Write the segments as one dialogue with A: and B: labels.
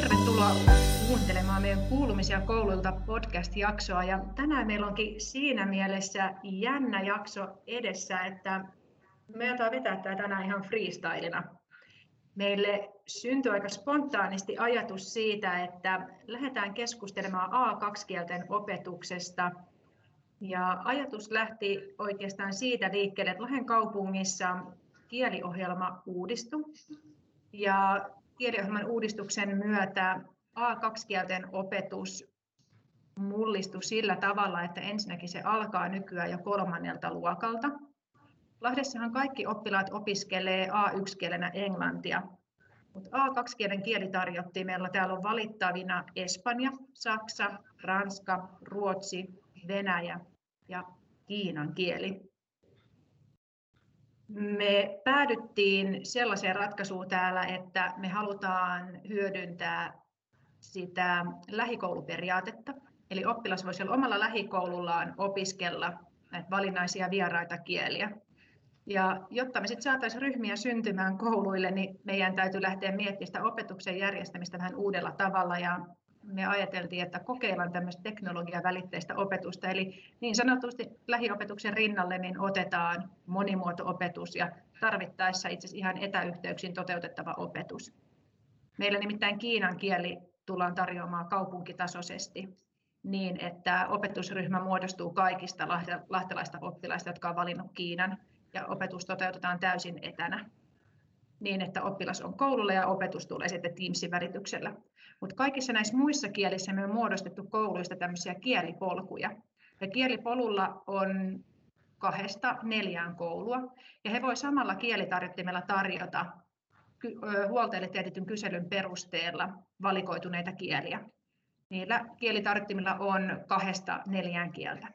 A: Tervetuloa kuuntelemaan meidän Kuulumisia kouluilta podcast-jaksoa. Ja tänään meillä onkin siinä mielessä jännä jakso edessä, että me aletaan vetää tämä tänään ihan freestylina. Meille syntyi aika spontaanisti ajatus siitä, että lähdetään keskustelemaan A2-kielten opetuksesta. Ja ajatus lähti oikeastaan siitä liikkeelle, että Lahden kaupungissa kieliohjelma uudistui. Ja kieliohjelman uudistuksen myötä A2-kielten opetus mullistui sillä tavalla, että ensinnäkin se alkaa nykyään jo kolmannelta luokalta. Lahdessahan kaikki oppilaat opiskelee A1-kielenä englantia, mutta A2-kielen kieli tarjottiin. Meillä täällä on valittavina Espanja, Saksa, Ranska, Ruotsi, Venäjä ja Kiinan kieli me päädyttiin sellaiseen ratkaisuun täällä, että me halutaan hyödyntää sitä lähikouluperiaatetta. Eli oppilas voisi olla omalla lähikoulullaan opiskella näitä valinnaisia vieraita kieliä. Ja jotta me sitten saataisiin ryhmiä syntymään kouluille, niin meidän täytyy lähteä miettimään sitä opetuksen järjestämistä vähän uudella tavalla. Ja me ajateltiin, että kokeillaan tämmöistä teknologiavälitteistä opetusta, eli niin sanotusti lähiopetuksen rinnalle niin otetaan monimuoto-opetus ja tarvittaessa itse asiassa ihan etäyhteyksin toteutettava opetus. Meillä nimittäin kiinan kieli tullaan tarjoamaan kaupunkitasoisesti niin, että opetusryhmä muodostuu kaikista lahtelaista oppilaista, jotka ovat valinnut Kiinan, ja opetus toteutetaan täysin etänä niin, että oppilas on koululla ja opetus tulee sitten Teamsin välityksellä. Mutta kaikissa näissä muissa kielissä me on muodostettu kouluista tämmöisiä kielipolkuja. Ja kielipolulla on kahdesta neljään koulua, ja he voi samalla kielitarjottimella tarjota huoltajille teetetyn kyselyn perusteella valikoituneita kieliä. Niillä kielitarjottimilla on kahdesta neljään kieltä.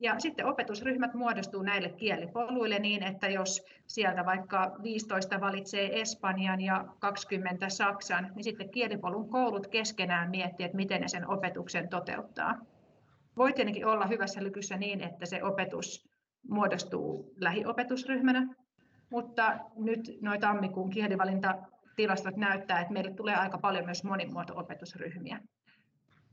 A: Ja sitten opetusryhmät muodostuu näille kielipoluille niin, että jos sieltä vaikka 15 valitsee Espanjan ja 20 Saksan, niin sitten kielipolun koulut keskenään miettii, että miten ne sen opetuksen toteuttaa. Voi tietenkin olla hyvässä lykyssä niin, että se opetus muodostuu lähiopetusryhmänä, mutta nyt noita tammikuun kielivalintatilastot näyttää, että meille tulee aika paljon myös monimuoto-opetusryhmiä.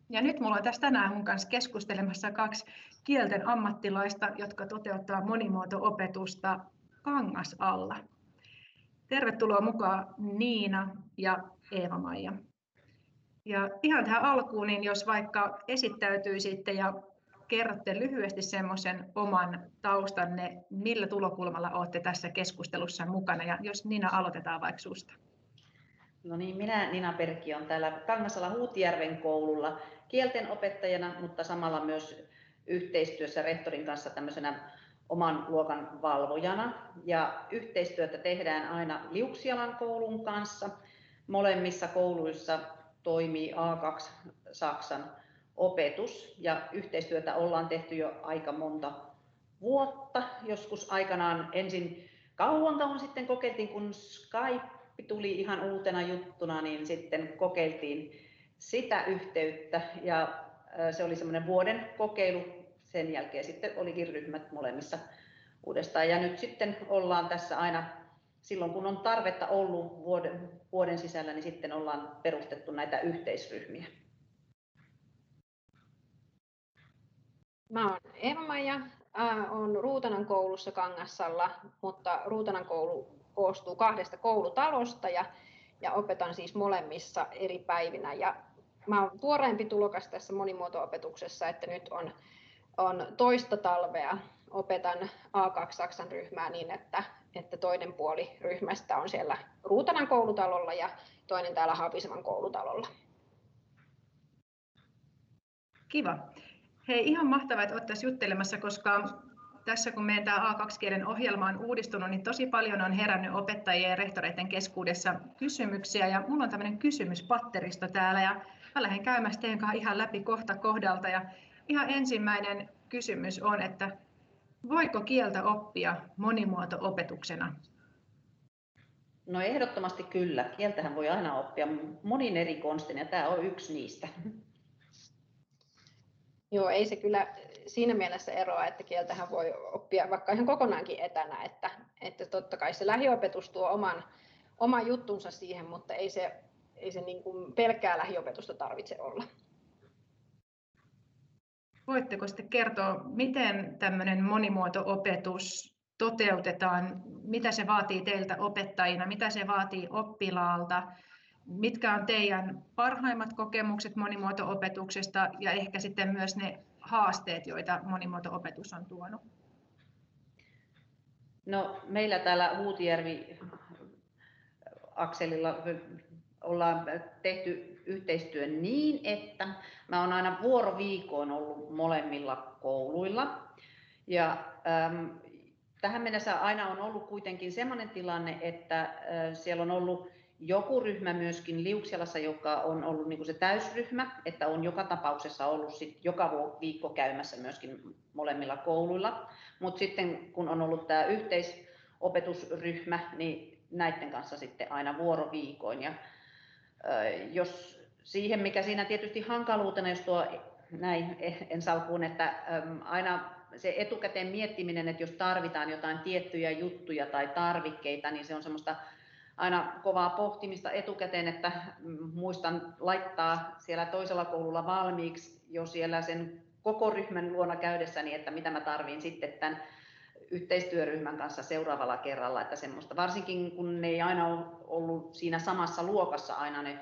A: Ja nyt minulla on tässä tänään mun kanssa keskustelemassa kaksi kielten ammattilaista, jotka toteuttaa monimuoto-opetusta Kangas alla. Tervetuloa mukaan Niina ja Eeva-Maija. Ja ihan tähän alkuun, niin jos vaikka esittäytyisitte ja kerrotte lyhyesti semmoisen oman taustanne, millä tulokulmalla olette tässä keskustelussa mukana, ja jos Nina aloitetaan vaikka susta.
B: No niin, minä Nina Perkki on täällä Kangasala Huutijärven koululla kielten opettajana, mutta samalla myös yhteistyössä rehtorin kanssa tämmöisenä oman luokan valvojana. Ja yhteistyötä tehdään aina Liuksialan koulun kanssa. Molemmissa kouluissa toimii A2 Saksan opetus ja yhteistyötä ollaan tehty jo aika monta vuotta. Joskus aikanaan ensin kauan kauan sitten kokeiltiin, kun Skype tuli ihan uutena juttuna, niin sitten kokeiltiin sitä yhteyttä ja se oli semmoinen vuoden kokeilu. Sen jälkeen sitten olikin ryhmät molemmissa uudestaan ja nyt sitten ollaan tässä aina silloin kun on tarvetta ollut vuoden, vuoden sisällä, niin sitten ollaan perustettu näitä yhteisryhmiä.
C: Mä oon Eeva-Maija, olen Ruutanan koulussa Kangassalla, mutta Ruutanan koulu koostuu kahdesta koulutalosta ja, ja opetan siis molemmissa eri päivinä. Ja mä olen tuoreempi tulokas tässä monimuoto-opetuksessa, että nyt on, on toista talvea opetan A2-Saksan ryhmää niin, että, että toinen puoli ryhmästä on siellä Ruutanan koulutalolla ja toinen täällä Haapisaman koulutalolla.
A: Kiva. Hei, ihan mahtavaa, että olet tässä juttelemassa, koska tässä kun meidän tämä A2-kielen ohjelma on uudistunut, niin tosi paljon on herännyt opettajien ja rehtoreiden keskuudessa kysymyksiä. Ja minulla on tämmöinen kysymyspatteristo täällä ja mä lähden käymään teidän kanssa ihan läpi kohta kohdalta. Ja ihan ensimmäinen kysymys on, että voiko kieltä oppia monimuoto-opetuksena?
B: No ehdottomasti kyllä. Kieltähän voi aina oppia monin eri konstin ja tämä on yksi niistä.
C: Joo, ei se kyllä siinä mielessä eroa, että kieltähän voi oppia vaikka ihan kokonaankin etänä, että, että totta kai se lähiopetus tuo oman, oman juttunsa siihen, mutta ei se ei se niin kuin pelkkää lähiopetusta tarvitse olla.
A: Voitteko sitten kertoa, miten tämmöinen monimuoto-opetus toteutetaan, mitä se vaatii teiltä opettajina, mitä se vaatii oppilaalta, mitkä on teidän parhaimmat kokemukset monimuoto-opetuksesta ja ehkä sitten myös ne haasteet, joita monimuoto-opetus on tuonut?
B: No, meillä täällä Huutijärvi akselilla ollaan tehty yhteistyön niin, että mä oon aina vuoroviikoin ollut molemmilla kouluilla. Ja ähm, tähän mennessä aina on ollut kuitenkin sellainen tilanne, että äh, siellä on ollut joku ryhmä myöskin Liuksialassa, joka on ollut niin kuin se täysryhmä, että on joka tapauksessa ollut sit joka viikko käymässä myöskin molemmilla kouluilla. Mutta sitten kun on ollut tämä yhteisopetusryhmä, niin näiden kanssa sitten aina vuoroviikoin. Ja jos siihen, mikä siinä tietysti hankaluutena, jos tuo näin en salkuun, että aina se etukäteen miettiminen, että jos tarvitaan jotain tiettyjä juttuja tai tarvikkeita, niin se on semmoista aina kovaa pohtimista etukäteen, että muistan laittaa siellä toisella koululla valmiiksi jo siellä sen koko ryhmän luona käydessäni, että mitä mä tarviin sitten tämän yhteistyöryhmän kanssa seuraavalla kerralla, että semmoista, varsinkin kun ne ei aina ole ollut siinä samassa luokassa aina ne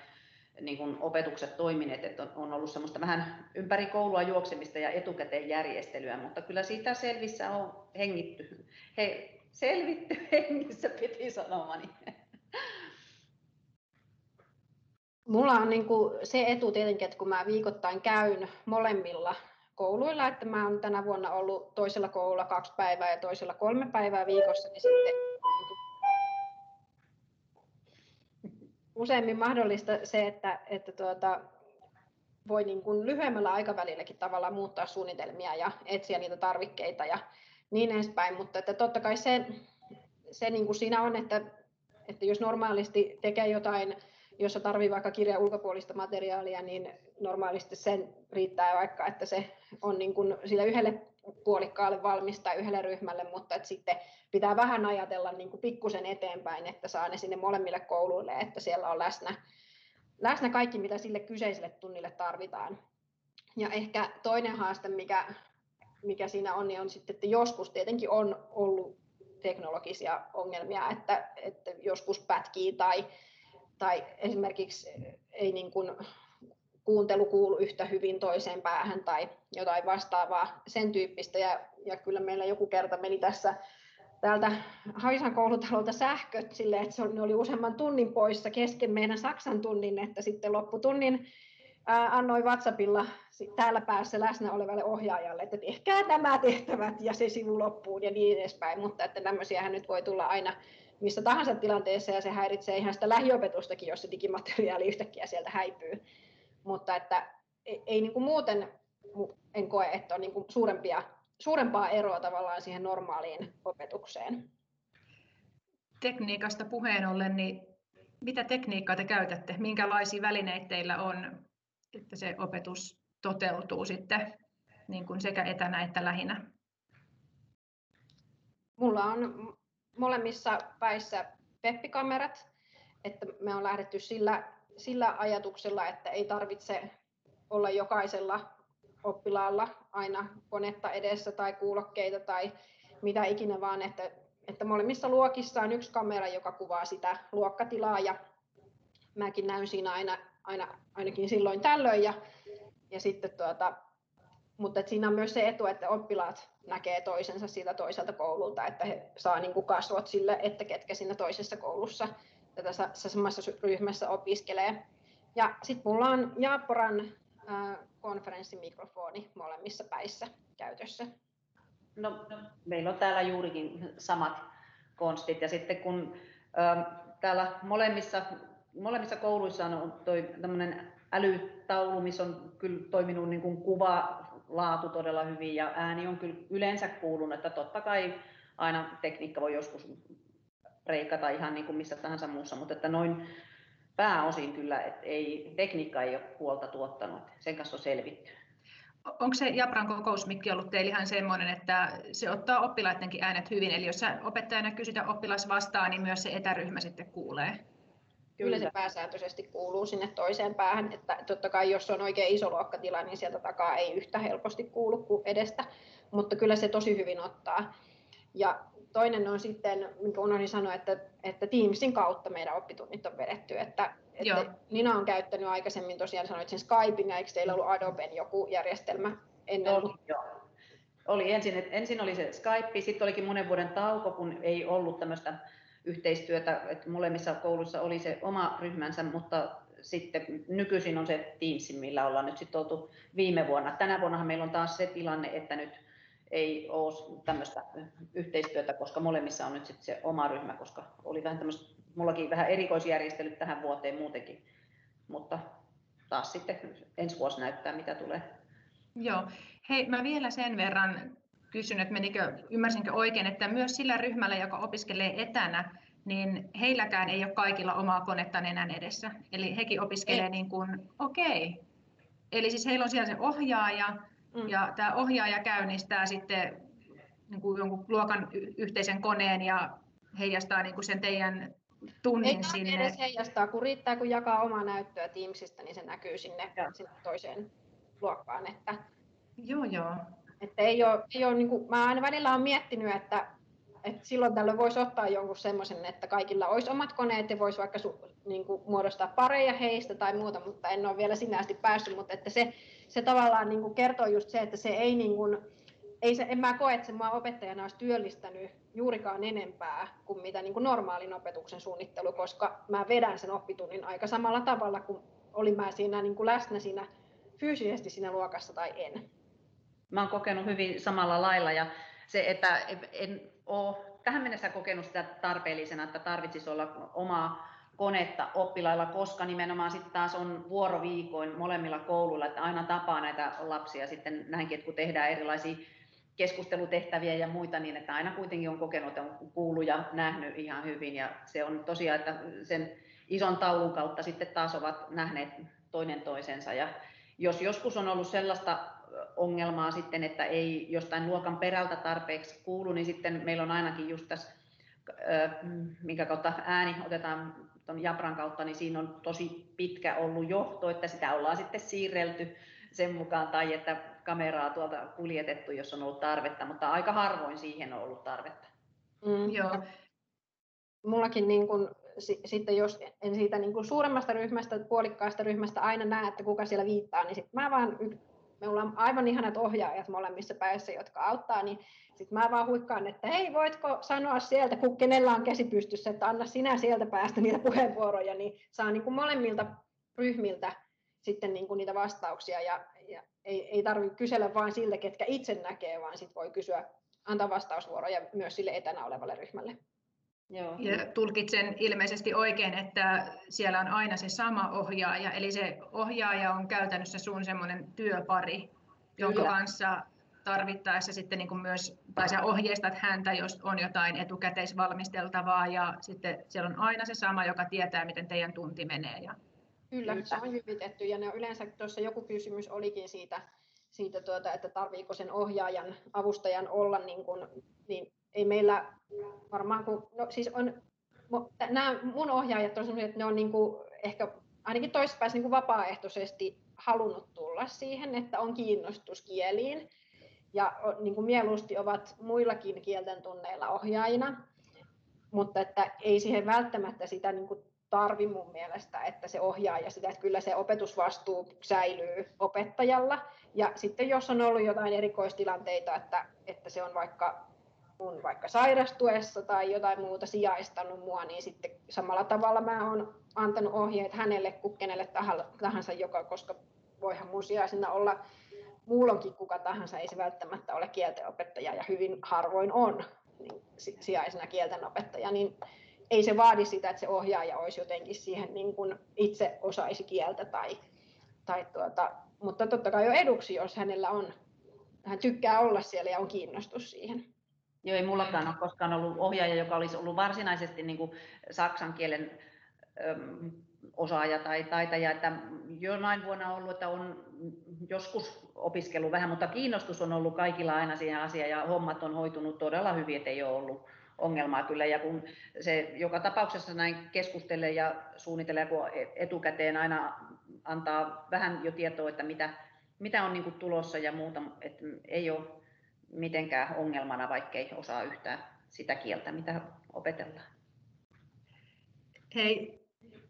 B: niin kuin opetukset toimineet, että on ollut semmoista vähän ympäri koulua juoksemista ja etukäteen järjestelyä, mutta kyllä siitä selvissä on hengitty, he, selvitty hengissä piti sanomani.
C: Mulla on niin kuin se etu tietenkin, että kun mä viikoittain käyn molemmilla kouluilla, että mä oon tänä vuonna ollut toisella koululla kaksi päivää ja toisella kolme päivää viikossa, niin sitten useimmin mahdollista se, että, että tuota, voi niin kuin lyhyemmällä aikavälilläkin tavallaan muuttaa suunnitelmia ja etsiä niitä tarvikkeita ja niin edespäin, mutta että totta kai se, se niin kuin siinä on, että, että jos normaalisti tekee jotain jossa tarvii vaikka kirjan ulkopuolista materiaalia, niin normaalisti sen riittää vaikka, että se on niin kuin sille yhdelle puolikkaalle valmista yhdelle ryhmälle, mutta että sitten pitää vähän ajatella niin kuin pikkusen eteenpäin, että saa ne sinne molemmille kouluille, että siellä on läsnä, läsnä kaikki, mitä sille kyseiselle tunnille tarvitaan. Ja ehkä toinen haaste, mikä, mikä siinä on, niin on sitten, että joskus tietenkin on ollut teknologisia ongelmia, että, että joskus pätkii tai tai esimerkiksi ei niin kuin kuuntelu kuulu yhtä hyvin toiseen päähän tai jotain vastaavaa sen tyyppistä. Ja, ja kyllä meillä joku kerta meni tässä täältä Haisan koulutalolta sähköt sille, että se oli, ne oli useamman tunnin poissa kesken meidän Saksan tunnin, että sitten lopputunnin ää, annoi WhatsAppilla täällä päässä läsnä olevalle ohjaajalle, että tehkää nämä tehtävät ja se sivu loppuun ja niin edespäin, mutta että tämmöisiähän nyt voi tulla aina missä tahansa tilanteessa ja se häiritsee ihan sitä lähiopetustakin, jos se digimateriaali yhtäkkiä sieltä häipyy. Mutta että ei, ei niin kuin muuten en koe, että on niin kuin suurempia, suurempaa eroa tavallaan siihen normaaliin opetukseen.
A: Tekniikasta puheen ollen, niin mitä tekniikkaa te käytätte? Minkälaisia välineitä teillä on, että se opetus toteutuu sitten niin kuin sekä etänä että lähinä?
C: Mulla on molemmissa päissä peppikamerat, että me on lähdetty sillä, sillä ajatuksella, että ei tarvitse olla jokaisella oppilaalla aina konetta edessä tai kuulokkeita tai mitä ikinä, vaan että, että molemmissa luokissa on yksi kamera, joka kuvaa sitä luokkatilaa ja mäkin näyn siinä aina, aina ainakin silloin tällöin ja, ja sitten tuota, mutta siinä on myös se etu, että oppilaat näkee toisensa siitä toiselta koululta, että he saa niin kuin kasvot sille, että ketkä siinä toisessa koulussa tätä samassa ryhmässä opiskelee. Ja sitten mulla on Jaaporan äh, konferenssimikrofoni molemmissa päissä käytössä.
B: No, meillä on täällä juurikin samat konstit ja sitten kun äh, täällä molemmissa, molemmissa kouluissa on tämmöinen älytaulu, missä on kyllä toiminut niin kuin kuva laatu todella hyvin ja ääni on kyllä yleensä kuulunut, että totta kai aina tekniikka voi joskus reikata ihan niin kuin missä tahansa muussa, mutta että noin pääosin kyllä, että ei, tekniikka ei ole huolta tuottanut, sen kanssa on selvitty.
A: Onko se Japran kokousmikki ollut teillä ihan semmoinen, että se ottaa oppilaidenkin äänet hyvin, eli jos opettajana kysytä oppilas vastaan, niin myös se etäryhmä sitten kuulee?
C: Kyllä se pääsääntöisesti kuuluu sinne toiseen päähän, että totta kai jos on oikein iso luokkatila, niin sieltä takaa ei yhtä helposti kuulu kuin edestä, mutta kyllä se tosi hyvin ottaa. Ja toinen on sitten, minkä unohdin sanoa, että, että Teamsin kautta meidän oppitunnit on vedetty, että, että Nina on käyttänyt aikaisemmin tosiaan sanoit sen Skypein, ja eikö teillä ollut Adoben joku järjestelmä ennen?
B: Oli, joo. Oli ensin, ensin oli se Skype, sitten olikin monen vuoden tauko, kun ei ollut tämmöistä yhteistyötä, että molemmissa kouluissa oli se oma ryhmänsä, mutta sitten nykyisin on se Teams, millä ollaan nyt sitten oltu viime vuonna. Tänä vuonna meillä on taas se tilanne, että nyt ei ole tämmöistä yhteistyötä, koska molemmissa on nyt sitten se oma ryhmä, koska oli vähän tämmöistä, mullakin vähän erikoisjärjestelyt tähän vuoteen muutenkin, mutta taas sitten ensi vuosi näyttää, mitä tulee.
A: Joo. Hei, mä vielä sen verran kysyn, että menikö, ymmärsinkö oikein, että myös sillä ryhmällä, joka opiskelee etänä, niin heilläkään ei ole kaikilla omaa konetta nenän edessä. Eli hekin opiskelee ei. niin kuin, okei. Okay. Eli siis heillä on siellä se ohjaaja, mm. ja tämä ohjaaja käynnistää sitten niin kuin jonkun luokan yhteisen koneen ja heijastaa niin kuin sen teidän tunnin
C: ei
A: sinne.
C: Ei edes heijastaa, kun riittää, kun jakaa omaa näyttöä Teamsista, niin se näkyy sinne, sinne toiseen luokkaan. Että...
A: Joo, joo.
C: Että ei ole, ei ole, niin kuin, mä aina välillä olen miettinyt, että, että silloin tällöin voisi ottaa jonkun semmoisen, että kaikilla olisi omat koneet ja voisi vaikka su, niin kuin, muodostaa pareja heistä tai muuta, mutta en ole vielä sinä asti päässyt, mutta että se, se tavallaan niin kuin kertoo just se, että se ei niin kuin, ei se, en mä koe, että se mua opettajana olisi työllistänyt juurikaan enempää kuin mitä niin kuin normaalin opetuksen suunnittelu, koska mä vedän sen oppitunnin aika samalla tavalla kuin olin mä siinä niin kuin läsnä siinä fyysisesti siinä luokassa tai en
B: mä oon kokenut hyvin samalla lailla ja se, että en ole tähän mennessä kokenut sitä tarpeellisena, että tarvitsisi olla omaa konetta oppilailla, koska nimenomaan sitten taas on vuoroviikoin molemmilla kouluilla, että aina tapaa näitä lapsia sitten näinkin, että kun tehdään erilaisia keskustelutehtäviä ja muita, niin että aina kuitenkin on kokenut, on kuullut ja nähnyt ihan hyvin. Ja se on tosiaan, että sen ison taulun kautta sitten taas ovat nähneet toinen toisensa. Ja jos joskus on ollut sellaista ongelmaa sitten, että ei jostain luokan perältä tarpeeksi kuulu, niin sitten meillä on ainakin just tässä, minkä kautta ääni otetaan tuon Jabran kautta, niin siinä on tosi pitkä ollut johto, että sitä ollaan sitten siirrelty sen mukaan, tai että kameraa tuolta kuljetettu, jos on ollut tarvetta, mutta aika harvoin siihen on ollut tarvetta.
C: Mm, joo. Mullakin niin kun, sitten jos en siitä niin kun suuremmasta ryhmästä, puolikkaasta ryhmästä aina näe, että kuka siellä viittaa, niin sitten mä vaan me ollaan aivan ihanat ohjaajat molemmissa päissä, jotka auttaa, niin sitten mä vaan huikkaan, että hei, voitko sanoa sieltä, kun kenellä on käsi pystyssä, että anna sinä sieltä päästä niitä puheenvuoroja, niin saa niin kuin molemmilta ryhmiltä sitten niin kuin niitä vastauksia ja, ja ei, ei tarvitse kysellä vain siltä, ketkä itse näkee, vaan sitten voi kysyä, antaa vastausvuoroja myös sille etänä olevalle ryhmälle.
A: Joo. Ja tulkitsen ilmeisesti oikein, että siellä on aina se sama ohjaaja, eli se ohjaaja on käytännössä sun semmoinen työpari, jonka Kyllä. kanssa tarvittaessa sitten niin kuin myös, tai sä ohjeistat häntä, jos on jotain etukäteisvalmisteltavaa, ja sitten siellä on aina se sama, joka tietää, miten teidän tunti menee. Ja...
C: Kyllä, se on hyvitetty, ja ne yleensä tuossa joku kysymys olikin siitä, siitä tuota, että tarviiko sen ohjaajan, avustajan olla niin, kuin, niin ei meillä varmaan, kun, no siis on, nämä mun ohjaajat on sellaisia, että ne on niin kuin ehkä ainakin toispäin niin vapaaehtoisesti halunnut tulla siihen, että on kiinnostus kieliin ja niin kuin mieluusti ovat muillakin kielten tunneilla ohjaajina, mutta että ei siihen välttämättä sitä niin kuin tarvi mun mielestä, että se ohjaa ja sitä, että kyllä se opetusvastuu säilyy opettajalla. Ja sitten jos on ollut jotain erikoistilanteita, että, että se on vaikka mun vaikka sairastuessa tai jotain muuta sijaistanut mua, niin sitten samalla tavalla mä oon antanut ohjeet hänelle kuin kenelle tahansa, joka, koska voihan mun sijaisena olla muulonkin kuka tahansa, ei se välttämättä ole kieltenopettaja ja hyvin harvoin on niin sijaisena kieltenopettaja, niin ei se vaadi sitä, että se ohjaaja olisi jotenkin siihen niin kuin itse osaisi kieltä tai, tai tuota, mutta totta kai jo eduksi, jos hänellä on, hän tykkää olla siellä ja on kiinnostus siihen.
B: Joo, ei mullakaan ole koskaan ollut ohjaaja, joka olisi ollut varsinaisesti niin kuin saksan kielen osaaja tai taitaja, että jonain vuonna on ollut, että on joskus opiskellut vähän, mutta kiinnostus on ollut kaikilla aina siihen asiaan ja hommat on hoitunut todella hyvin, että ei ole ollut ongelmaa kyllä. Ja kun se joka tapauksessa näin keskustelee ja suunnitelee, kun etukäteen aina antaa vähän jo tietoa, että mitä, mitä on niin tulossa ja muuta, että ei ole mitenkään ongelmana, vaikka ei osaa yhtään sitä kieltä, mitä opetellaan.
A: Hei,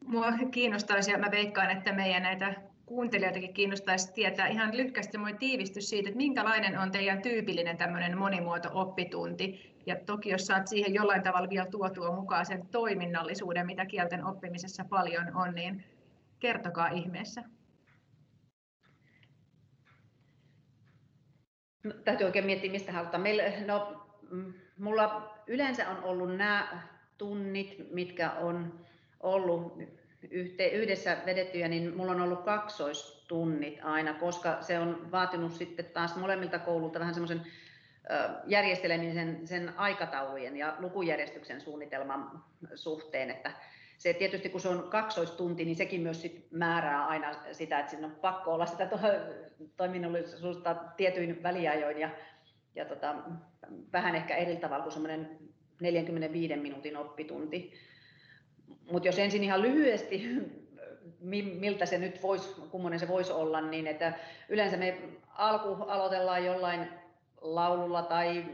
A: mua kiinnostaisi ja mä veikkaan, että meidän näitä kuuntelijoitakin kiinnostaisi tietää ihan lyhkästi tiivistys siitä, että minkälainen on teidän tyypillinen tämmöinen monimuoto-oppitunti. Ja toki jos saat siihen jollain tavalla vielä tuotua mukaan sen toiminnallisuuden, mitä kielten oppimisessa paljon on, niin kertokaa ihmeessä.
B: Täytyy oikein miettiä, mistä halutaan. Meillä, no, mm, mulla yleensä on ollut nämä tunnit, mitkä on ollut yhte, yhdessä vedettyjä, niin mulla on ollut kaksoistunnit aina, koska se on vaatinut sitten taas molemmilta koululta vähän semmoisen järjestelemisen sen aikataulujen ja lukujärjestyksen suunnitelman suhteen, että se tietysti kun se on kaksoistunti, niin sekin myös sit määrää aina sitä, että siinä on pakko olla sitä to- toiminnallisuutta tietyin väliajoin ja, ja tota, vähän ehkä eri tavalla kuin semmoinen 45 minuutin oppitunti. Mutta jos ensin ihan lyhyesti, miltä se nyt voisi, kummonen se voisi olla, niin että yleensä me alku aloitellaan jollain laululla tai,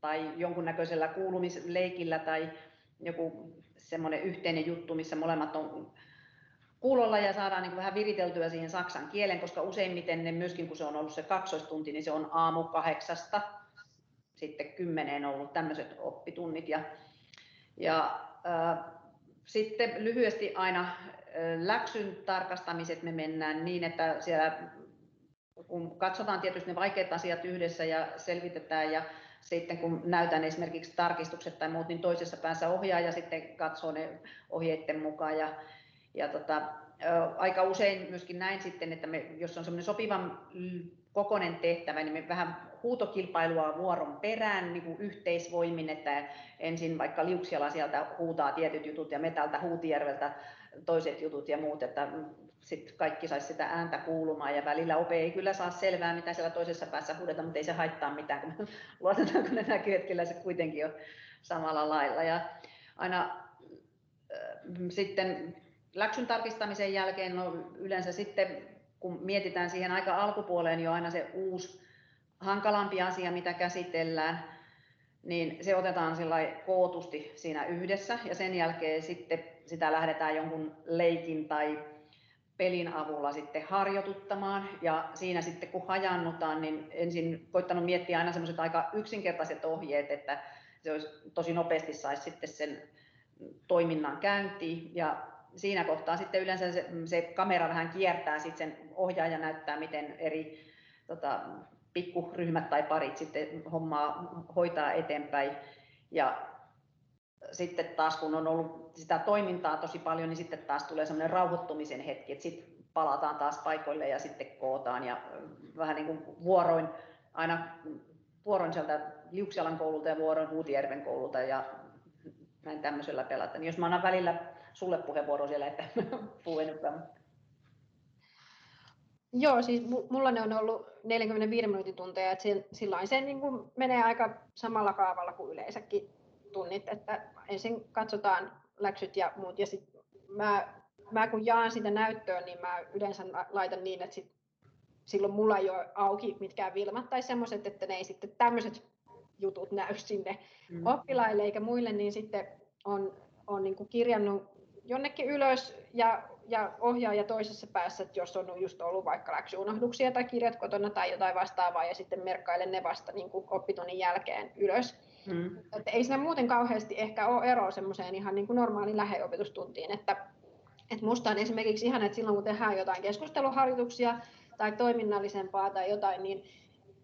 B: tai jonkunnäköisellä kuulumisleikillä tai joku semmoinen yhteinen juttu, missä molemmat on kuulolla ja saadaan niin vähän viriteltyä siihen saksan kielen, koska useimmiten ne myöskin kun se on ollut se kaksoistunti, niin se on aamu kahdeksasta sitten kymmeneen ollut tämmöiset oppitunnit. Ja, ja äh, sitten lyhyesti aina läksyn tarkastamiset me mennään niin, että siellä kun katsotaan tietysti ne vaikeat asiat yhdessä ja selvitetään ja sitten kun näytän esimerkiksi tarkistukset tai muut, niin toisessa päässä ohjaaja sitten katsoo ne ohjeiden mukaan. Ja, ja tota, aika usein myöskin näin sitten, että me, jos on semmoinen sopivan kokonen tehtävä, niin me vähän huutokilpailua vuoron perään niin kuin yhteisvoimin, että ensin vaikka Liuksiala sieltä huutaa tietyt jutut ja me täältä Huutijärveltä toiset jutut ja muut, että sitten kaikki saisi sitä ääntä kuulumaan ja välillä ope ei kyllä saa selvää, mitä siellä toisessa päässä huudetaan, mutta ei se haittaa mitään, kun luotetaan, kun ne näkyy, että kyllä se kuitenkin on samalla lailla. Ja aina äh, sitten läksyn tarkistamisen jälkeen, no yleensä sitten kun mietitään siihen aika alkupuoleen jo aina se uusi hankalampi asia, mitä käsitellään, niin se otetaan kootusti siinä yhdessä ja sen jälkeen sitten sitä lähdetään jonkun leikin tai pelin avulla sitten harjoituttamaan ja siinä sitten kun hajannutaan, niin ensin koittanut miettiä aina semmoiset aika yksinkertaiset ohjeet, että se olisi tosi nopeasti saisi sitten sen toiminnan käyntiin ja siinä kohtaa sitten yleensä se, se kamera vähän kiertää, sitten sen ohjaaja näyttää, miten eri tota, pikkuryhmät tai parit sitten hommaa hoitaa eteenpäin. Ja sitten taas kun on ollut sitä toimintaa tosi paljon, niin sitten taas tulee semmoinen rauhoittumisen hetki, että sitten palataan taas paikoille ja sitten kootaan ja vähän niin kuin vuoroin, aina vuoroin sieltä Liuksialan koululta ja vuoroin Huutijärven koululta ja näin tämmöisellä pelata. Niin jos mä annan välillä sulle puheenvuoro siellä, että puhu.
C: Joo, siis mulla ne on ollut 45 minuutin tunteja, että silloin se niin kuin menee aika samalla kaavalla kuin yleensäkin tunnit, että ensin katsotaan läksyt ja muut, ja sitten mä, mä kun jaan sitä näyttöä, niin mä yleensä laitan niin, että sit, silloin mulla ei ole auki mitkään vilmat tai semmoiset, että ne ei sitten tämmöiset jutut näy sinne mm. oppilaille eikä muille, niin sitten on, on niin kuin kirjannut jonnekin ylös ja, ja ohjaaja toisessa päässä, että jos on just ollut vaikka läksyunohduksia tai kirjat kotona tai jotain vastaavaa ja sitten merkkailen ne vasta niin kuin oppitunnin jälkeen ylös. Mm. Että ei siinä muuten kauheasti ehkä ole eroa semmoiseen ihan niin kuin normaaliin läheopetustuntiin, että, että musta on esimerkiksi ihan, että silloin kun tehdään jotain keskusteluharjoituksia tai toiminnallisempaa tai jotain, niin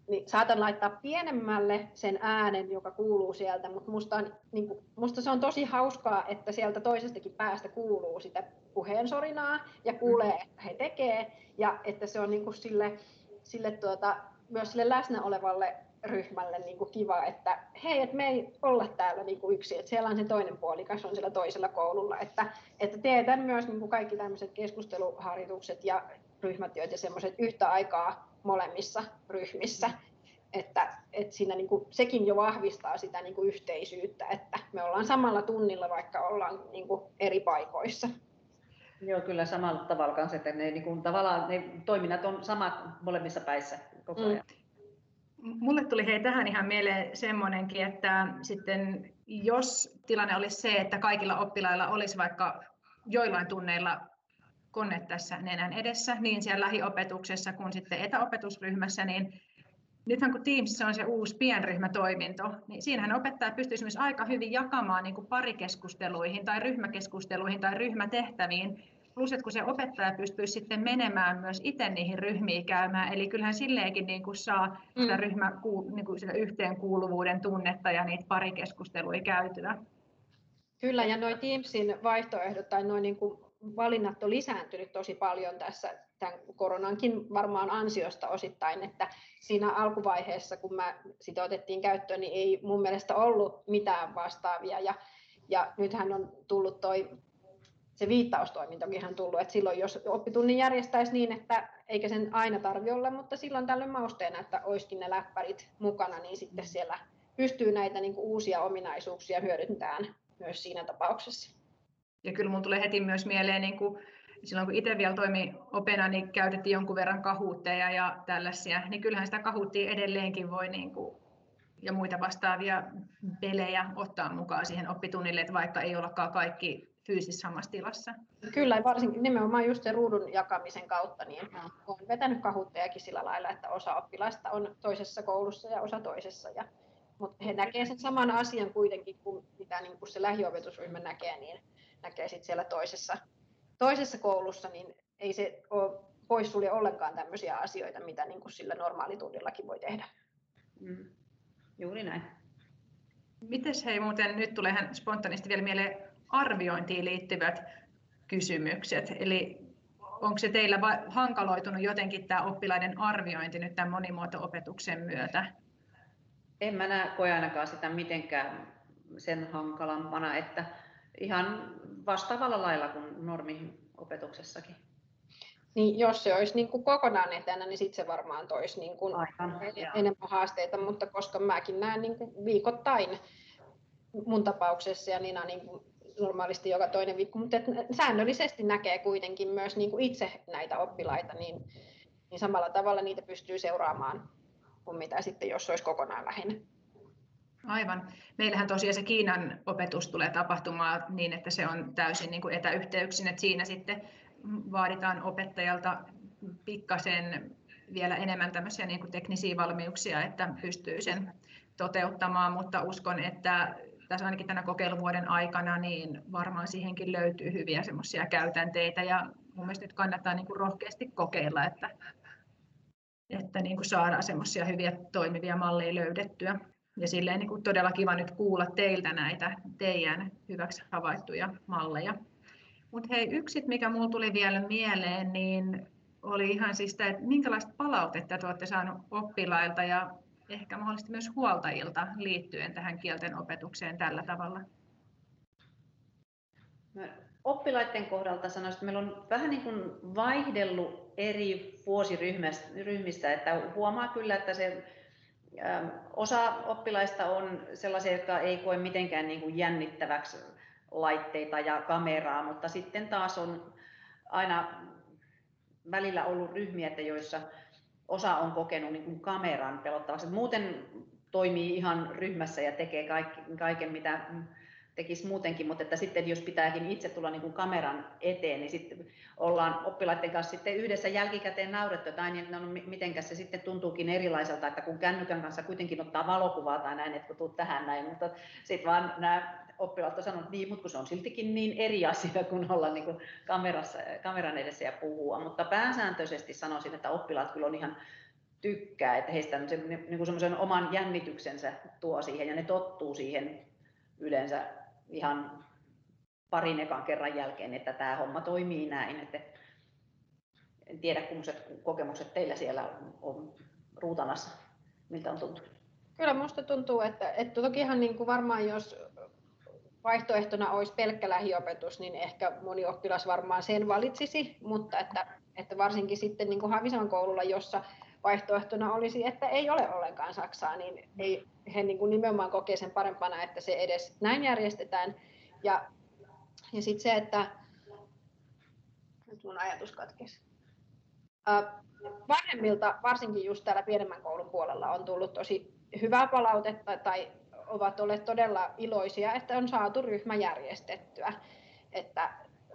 C: niin saatan laittaa pienemmälle sen äänen, joka kuuluu sieltä, mutta musta, on, niin kuin, musta se on tosi hauskaa, että sieltä toisestakin päästä kuuluu sitä puheensorinaa ja kuulee, mm. että he tekee, ja että se on niin kuin sille, sille tuota, myös sille läsnä olevalle ryhmälle niin kuin kiva, että hei, että me ei olla täällä niin kuin yksi, että siellä on se toinen puolikas on siellä toisella koululla, että, että teetän myös niin kuin kaikki tämmöiset keskusteluharjoitukset ja ryhmätyöt ja semmoiset yhtä aikaa molemmissa ryhmissä. että, että siinä niin kuin, sekin jo vahvistaa sitä niin kuin yhteisyyttä, että me ollaan samalla tunnilla, vaikka ollaan niin kuin, eri paikoissa.
B: Joo, kyllä samalla tavalla kanssa, että ne, niin kuin, tavallaan ne toiminnat on samat molemmissa päissä koko mm. ajan.
A: Mm. Mulle tuli hei tähän ihan mieleen semmoinenkin, että sitten jos tilanne olisi se, että kaikilla oppilailla olisi vaikka joillain tunneilla kone tässä nenän edessä, niin siellä lähiopetuksessa kuin sitten etäopetusryhmässä, niin nythän kun Teamsissa on se uusi pienryhmätoiminto, niin siinähän opettaja pystyisi myös aika hyvin jakamaan niin kuin parikeskusteluihin tai ryhmäkeskusteluihin tai ryhmätehtäviin, plus että kun se opettaja pystyisi sitten menemään myös itse niihin ryhmiin käymään, eli kyllähän silleenkin niin kuin saa mm. sitä, ryhmä, niin kuin sitä yhteenkuuluvuuden tunnetta ja niitä parikeskusteluja käytyä.
C: Kyllä, ja noin Teamsin vaihtoehdot tai noin niin kuin valinnat on lisääntynyt tosi paljon tässä tämän koronankin varmaan ansiosta osittain, että siinä alkuvaiheessa, kun mä sitä otettiin käyttöön, niin ei mun mielestä ollut mitään vastaavia. Ja, ja nythän on tullut toi, se viittaustoimintokin tullut, että silloin jos oppitunnin järjestäisi niin, että eikä sen aina tarvi olla, mutta silloin tällöin mausteena, että olisikin ne läppärit mukana, niin sitten siellä pystyy näitä niin kuin uusia ominaisuuksia hyödyntämään myös siinä tapauksessa.
A: Ja kyllä mun tulee heti myös mieleen, niin kuin silloin kun itse vielä toimi opena, niin käytettiin jonkun verran kahuutteja ja tällaisia, niin kyllähän sitä kahuuttia edelleenkin voi niin kuin, ja muita vastaavia pelejä ottaa mukaan siihen oppitunnille, että vaikka ei ollakaan kaikki fyysisessä samassa tilassa.
C: Kyllä, varsinkin nimenomaan just sen ruudun jakamisen kautta, niin olen vetänyt kahuuttejakin sillä lailla, että osa oppilaista on toisessa koulussa ja osa toisessa. Ja, mutta he näkevät sen saman asian kuitenkin, kuin mitä niin kuin se lähiopetusryhmä näkee, niin näkee sitten siellä toisessa, toisessa koulussa, niin ei se ole poissulje ollenkaan tämmöisiä asioita, mitä niin kuin sillä normaalitunnillakin voi tehdä. Mm.
B: Juuri näin.
A: Mites hei muuten, nyt tulee ihan spontaanisti vielä mieleen arviointiin liittyvät kysymykset. Eli onko se teillä hankaloitunut jotenkin tämä oppilaiden arviointi nyt tämän monimuoto-opetuksen myötä?
B: En mä näe, koe ainakaan sitä mitenkään sen hankalampana, että ihan vastaavalla lailla kuin normiopetuksessakin.
C: Niin, jos se olisi niin kuin kokonaan etänä, niin sitten se varmaan toisi niin kuin Aivan, enemmän haasteita, mutta koska mäkin näen niin kuin viikoittain mun tapauksessa ja Nina niin kuin normaalisti joka toinen viikko, mutta säännöllisesti näkee kuitenkin myös niin kuin itse näitä oppilaita, niin, niin samalla tavalla niitä pystyy seuraamaan kuin mitä sitten, jos olisi kokonaan lähinnä.
A: Aivan. Meillähän tosiaan se Kiinan opetus tulee tapahtumaan niin, että se on täysin niin kuin etäyhteyksin, että siinä sitten vaaditaan opettajalta pikkasen vielä enemmän tämmöisiä niin kuin teknisiä valmiuksia, että pystyy sen toteuttamaan, mutta uskon, että tässä ainakin tänä kokeiluvuoden aikana niin varmaan siihenkin löytyy hyviä semmoisia käytänteitä ja mun mielestä nyt kannattaa niin kuin rohkeasti kokeilla, että, että niin kuin saadaan semmoisia hyviä toimivia malleja löydettyä. Ja silleen niin kuin todella kiva nyt kuulla teiltä näitä teidän hyväksi havaittuja malleja. Mutta hei, yksi, mikä mulla tuli vielä mieleen, niin oli ihan siis sitä, että minkälaista palautetta te olette saaneet oppilailta ja ehkä mahdollisesti myös huoltajilta liittyen tähän kielten opetukseen tällä tavalla?
B: Oppilaiden kohdalta sanoisin, että meillä on vähän niin kuin vaihdellut eri vuosiryhmistä, että huomaa kyllä, että se Osa oppilaista on sellaisia, jotka ei koe mitenkään niin kuin jännittäväksi laitteita ja kameraa, mutta sitten taas on aina välillä ollut ryhmiä, että joissa osa on kokenut niin kuin kameran pelottavaksi. Muuten toimii ihan ryhmässä ja tekee kaiken, mitä tekisi muutenkin, mutta että sitten jos pitääkin itse tulla niin kuin kameran eteen, niin sitten ollaan oppilaiden kanssa sitten yhdessä jälkikäteen naurettu, että niin, no, mitenkäs se sitten tuntuukin erilaiselta, että kun kännykän kanssa kuitenkin ottaa valokuvaa tai näin, että kun tuut tähän näin, mutta sitten vaan nämä oppilaat on sanonut, niin, mutta kun se on siltikin niin eri asia kuin olla niin kuin kamerassa, kameran edessä ja puhua, mutta pääsääntöisesti sanoisin, että oppilaat kyllä on ihan tykkää, että heistä niin semmoisen oman jännityksensä tuo siihen ja ne tottuu siihen yleensä ihan parin ekan kerran jälkeen, että tämä homma toimii näin. Että en tiedä, millaiset kokemukset teillä siellä on ruutanassa, miltä on tuntunut.
C: Kyllä minusta tuntuu, että, että tokihan niin kuin varmaan jos vaihtoehtona olisi pelkkä lähiopetus, niin ehkä moni oppilas varmaan sen valitsisi, mutta että, että varsinkin sitten niin kuin Havisan koululla, jossa vaihtoehtona olisi, että ei ole ollenkaan Saksaa, niin ei, he niin kuin nimenomaan kokee sen parempana, että se edes näin järjestetään. Ja, ja sitten se, että nyt mun ajatus katkesi. Vanhemmilta, varsinkin just täällä pienemmän koulun puolella, on tullut tosi hyvää palautetta tai ovat olleet todella iloisia, että on saatu ryhmä järjestettyä. Että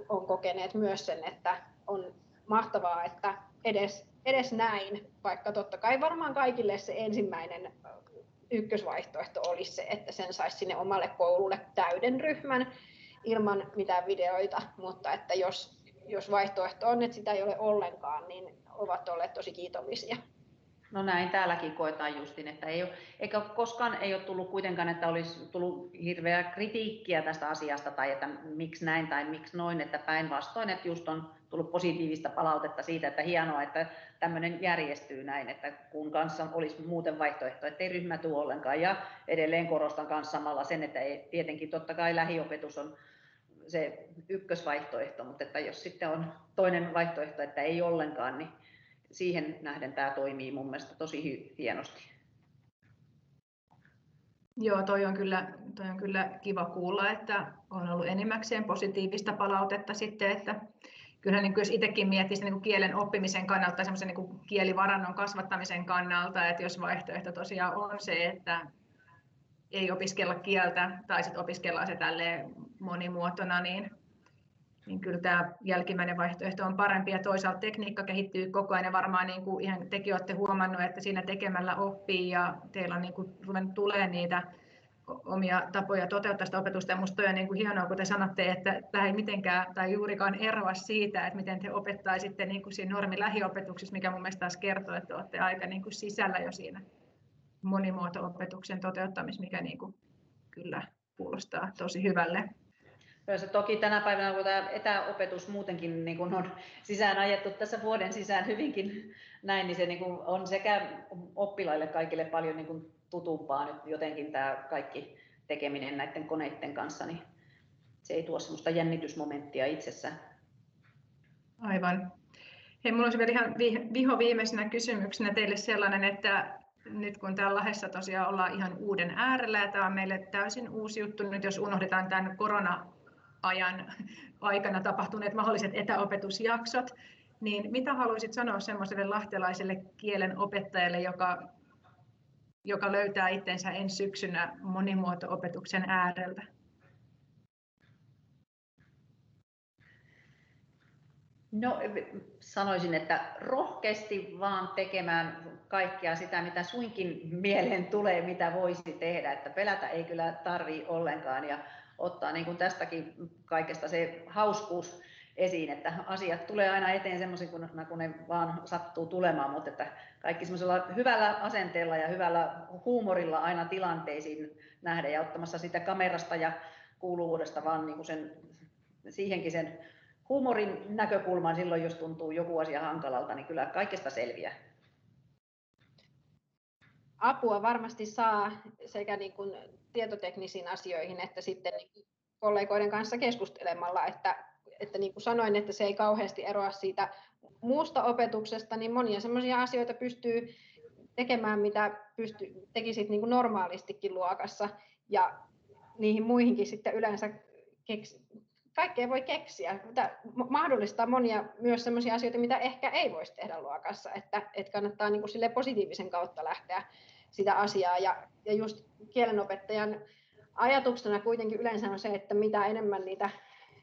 C: on kokeneet myös sen, että on mahtavaa, että edes, edes näin, vaikka totta kai varmaan kaikille se ensimmäinen ykkösvaihtoehto olisi se, että sen saisi sinne omalle koululle täyden ryhmän ilman mitään videoita, mutta että jos, jos vaihtoehto on, että sitä ei ole ollenkaan, niin ovat olleet tosi kiitollisia.
B: No näin täälläkin koetaan justin, että ei ole, eikä koskaan ei ole tullut kuitenkaan, että olisi tullut hirveää kritiikkiä tästä asiasta tai että miksi näin tai miksi noin, että päinvastoin, että just on tullut positiivista palautetta siitä, että hienoa, että tämmöinen järjestyy näin, että kun kanssa olisi muuten vaihtoehto, että ei ryhmä tule ollenkaan. Ja edelleen korostan kanssa samalla sen, että ei, tietenkin totta kai lähiopetus on se ykkösvaihtoehto, mutta että jos sitten on toinen vaihtoehto, että ei ollenkaan, niin siihen nähden tämä toimii mun mielestä tosi hienosti.
A: Joo, toi on, kyllä, toi on kyllä kiva kuulla, että on ollut enimmäkseen positiivista palautetta sitten, että kyllähän niin jos itsekin miettisi niin kielen oppimisen kannalta tai niin kielivarannon kasvattamisen kannalta, että jos vaihtoehto tosiaan on se, että ei opiskella kieltä tai sitten opiskellaan se tälleen monimuotona, niin niin kyllä tämä jälkimmäinen vaihtoehto on parempi ja toisaalta tekniikka kehittyy koko ajan ja varmaan niin kuin ihan tekin olette huomannut, että siinä tekemällä oppii ja teillä on niin kuin ruvennut tulee niitä omia tapoja toteuttaa sitä opetusta. Ja minusta on niin kuin hienoa, kun te sanotte, että tämä ei mitenkään tai juurikaan eroa siitä, että miten te opettaisitte niin kuin siinä normilähiopetuksessa, mikä mun mielestä taas kertoo, että olette aika niin kuin sisällä jo siinä monimuoto-opetuksen toteuttamisessa, mikä niin kuin kyllä kuulostaa tosi hyvälle.
B: Se toki tänä päivänä, kun tämä etäopetus muutenkin niin kuin on sisään ajettu tässä vuoden sisään hyvinkin näin, niin se niin kuin on sekä oppilaille kaikille paljon niin kuin tutumpaa nyt jotenkin tämä kaikki tekeminen näiden koneiden kanssa, niin se ei tuo sellaista jännitysmomenttia itsessään.
A: Aivan. Hei, minulla olisi vielä ihan viho viimeisenä kysymyksenä teille sellainen, että nyt kun täällä Lahdessa tosiaan ollaan ihan uuden äärellä ja tämä on meille täysin uusi juttu, nyt jos unohdetaan tämän korona ajan aikana tapahtuneet mahdolliset etäopetusjaksot, niin mitä haluaisit sanoa semmoiselle lahtelaiselle kielen opettajalle, joka, joka löytää itsensä ensi syksynä monimuoto-opetuksen ääreltä?
B: No sanoisin, että rohkeasti vaan tekemään kaikkea sitä, mitä suinkin mieleen tulee, mitä voisi tehdä. Että pelätä ei kyllä tarvii ollenkaan ja ottaa niin kuin tästäkin kaikesta se hauskuus esiin, että asiat tulee aina eteen semmoisen, kun, kun ne vaan sattuu tulemaan, mutta että kaikki semmoisella hyvällä asenteella ja hyvällä huumorilla aina tilanteisiin nähden ja ottamassa sitä kamerasta ja kuuluvuudesta vaan niin kuin sen, siihenkin sen huumorin näkökulman silloin, jos tuntuu joku asia hankalalta, niin kyllä kaikesta selviää
C: apua varmasti saa sekä niin kuin tietoteknisiin asioihin että sitten niin kollegoiden kanssa keskustelemalla, että, että niin kuin sanoin, että se ei kauheasti eroa siitä muusta opetuksesta, niin monia sellaisia asioita pystyy tekemään, mitä pysty, tekisit niin kuin normaalistikin luokassa, ja niihin muihinkin sitten yleensä keksi, kaikkea voi keksiä. Tämä mahdollistaa monia myös sellaisia asioita, mitä ehkä ei voisi tehdä luokassa, että, että kannattaa niin kuin sille positiivisen kautta lähteä sitä asiaa. Ja, ja just kielenopettajan ajatuksena kuitenkin yleensä on se, että mitä enemmän niitä,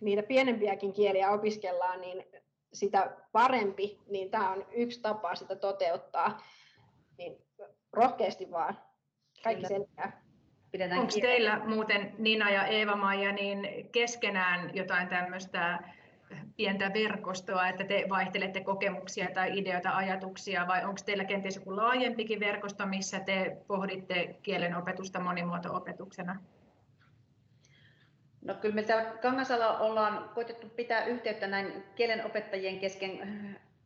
C: niitä pienempiäkin kieliä opiskellaan, niin sitä parempi, niin tämä on yksi tapa sitä toteuttaa. Niin rohkeasti vaan. Kaikki selviää.
A: Onko teillä muuten Nina ja Eeva-Maija niin keskenään jotain tämmöistä pientä verkostoa, että te vaihtelette kokemuksia tai ideoita, ajatuksia, vai onko teillä kenties joku laajempikin verkosto, missä te pohditte kielen opetusta monimuoto-opetuksena?
B: No kyllä me täällä Kangasalla ollaan koitettu pitää yhteyttä näin kielenopettajien kesken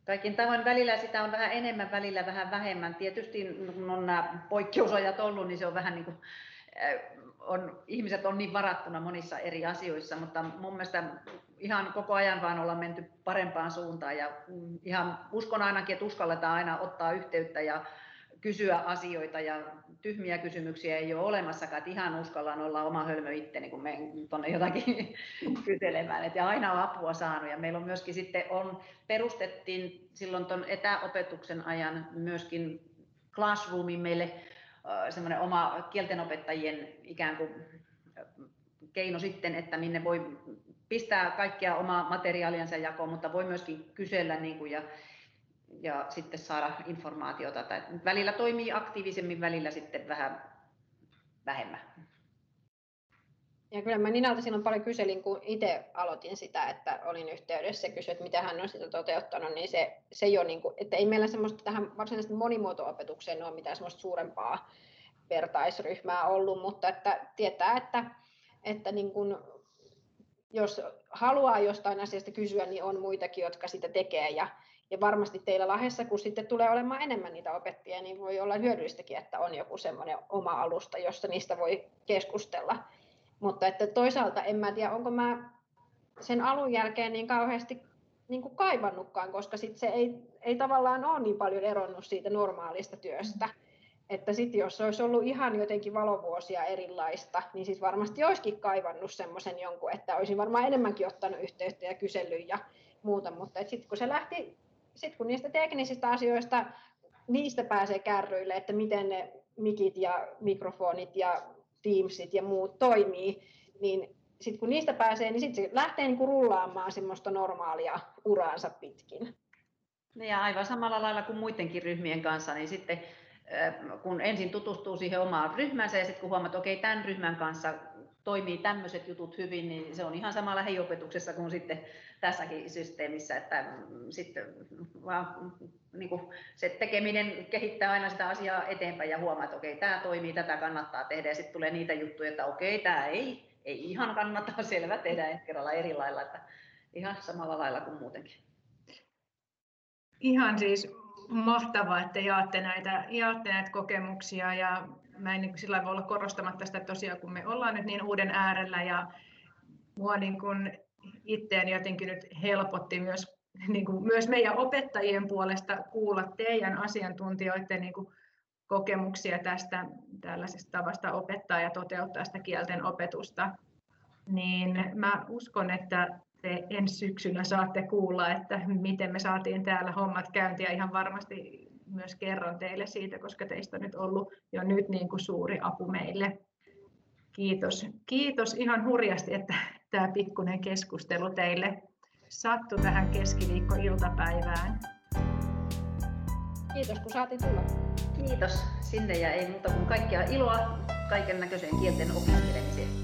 B: kaikin tavoin välillä sitä on vähän enemmän, välillä vähän vähemmän. Tietysti kun on nämä poikkeusajat ollut, niin se on vähän niin kuin on, ihmiset on niin varattuna monissa eri asioissa, mutta mun mielestä ihan koko ajan vaan olla menty parempaan suuntaan ja ihan uskon ainakin, että uskalletaan aina ottaa yhteyttä ja kysyä asioita ja tyhmiä kysymyksiä ei ole olemassakaan, että ihan uskallan olla oma hölmö itse, niin kun menen tuonne jotakin kyselemään, että aina on apua saanut ja meillä on myöskin sitten on, perustettiin silloin tuon etäopetuksen ajan myöskin classroomin meille semmoinen oma kieltenopettajien ikään kuin keino sitten, että minne voi pistää kaikkia omaa materiaaliansa jakoon, mutta voi myöskin kysellä niin kuin ja, ja sitten saada informaatiota. Tai välillä toimii aktiivisemmin, välillä sitten vähän vähemmän.
C: Ja kyllä mä Ninalta silloin paljon kyselin, kun itse aloitin sitä, että olin yhteydessä ja kysyin, että mitä hän on sitä toteuttanut, niin se, se jo, niin kuin, että ei meillä semmoista tähän varsinaisesti monimuoto-opetukseen ole mitään semmoista suurempaa vertaisryhmää ollut, mutta että tietää, että, että niin kuin, jos haluaa jostain asiasta kysyä, niin on muitakin, jotka sitä tekee ja, ja varmasti teillä Lahdessa, kun sitten tulee olemaan enemmän niitä opettajia, niin voi olla hyödyllistäkin, että on joku semmoinen oma alusta, jossa niistä voi keskustella. Mutta että toisaalta en mä tiedä, onko mä sen alun jälkeen niin kauheasti niin kuin kaivannutkaan, koska sit se ei, ei tavallaan ole niin paljon eronnut siitä normaalista työstä. Mm. Että sitten jos olisi ollut ihan jotenkin valovuosia erilaista, niin sitten varmasti olisikin kaivannut semmoisen jonkun, että olisin varmaan enemmänkin ottanut yhteyttä ja kysellyt ja muuta. Mutta sitten kun se lähti, sitten kun niistä teknisistä asioista, niistä pääsee kärryille, että miten ne mikit ja mikrofonit ja Teamsit ja muut toimii, niin sitten kun niistä pääsee, niin sitten se lähtee niin kuin rullaamaan semmoista normaalia uraansa pitkin.
B: Ja aivan samalla lailla kuin muidenkin ryhmien kanssa, niin sitten kun ensin tutustuu siihen omaan ryhmänsä ja sitten kun huomaat, että okei, tämän ryhmän kanssa toimii tämmöiset jutut hyvin, niin se on ihan sama lähiopetuksessa kuin sitten tässäkin systeemissä, että mm, sitten vaan niin kuin se tekeminen kehittää aina sitä asiaa eteenpäin ja huomaa, että okei, tämä toimii, tätä kannattaa tehdä ja sitten tulee niitä juttuja, että okei, tämä ei, ei ihan kannata, selvä, tehdä ensi kerralla eri lailla, että ihan samalla lailla kuin muutenkin.
A: Ihan siis mahtavaa, että jaatte näitä, jaatte näitä kokemuksia ja mä en niin sillä voi olla korostamatta sitä tosiaan, kun me ollaan nyt niin uuden äärellä ja mua niin kuin itteen jotenkin nyt helpotti myös, niin kuin myös meidän opettajien puolesta kuulla teidän asiantuntijoiden niin kuin kokemuksia tästä tällaisesta tavasta opettaa ja toteuttaa sitä kielten opetusta. Niin mä uskon, että te ensi syksynä saatte kuulla, että miten me saatiin täällä hommat käyntiä. Ihan varmasti myös kerron teille siitä, koska teistä on nyt ollut jo nyt niin kuin suuri apu meille. Kiitos. Kiitos ihan hurjasti, että tämä pikkuinen keskustelu teille sattui tähän keskiviikko-iltapäivään.
C: Kiitos, kun saatiin tulla.
B: Kiitos sinne ja ei muuta kuin kaikkea iloa kaiken näköiseen kielten opiskelemiseen.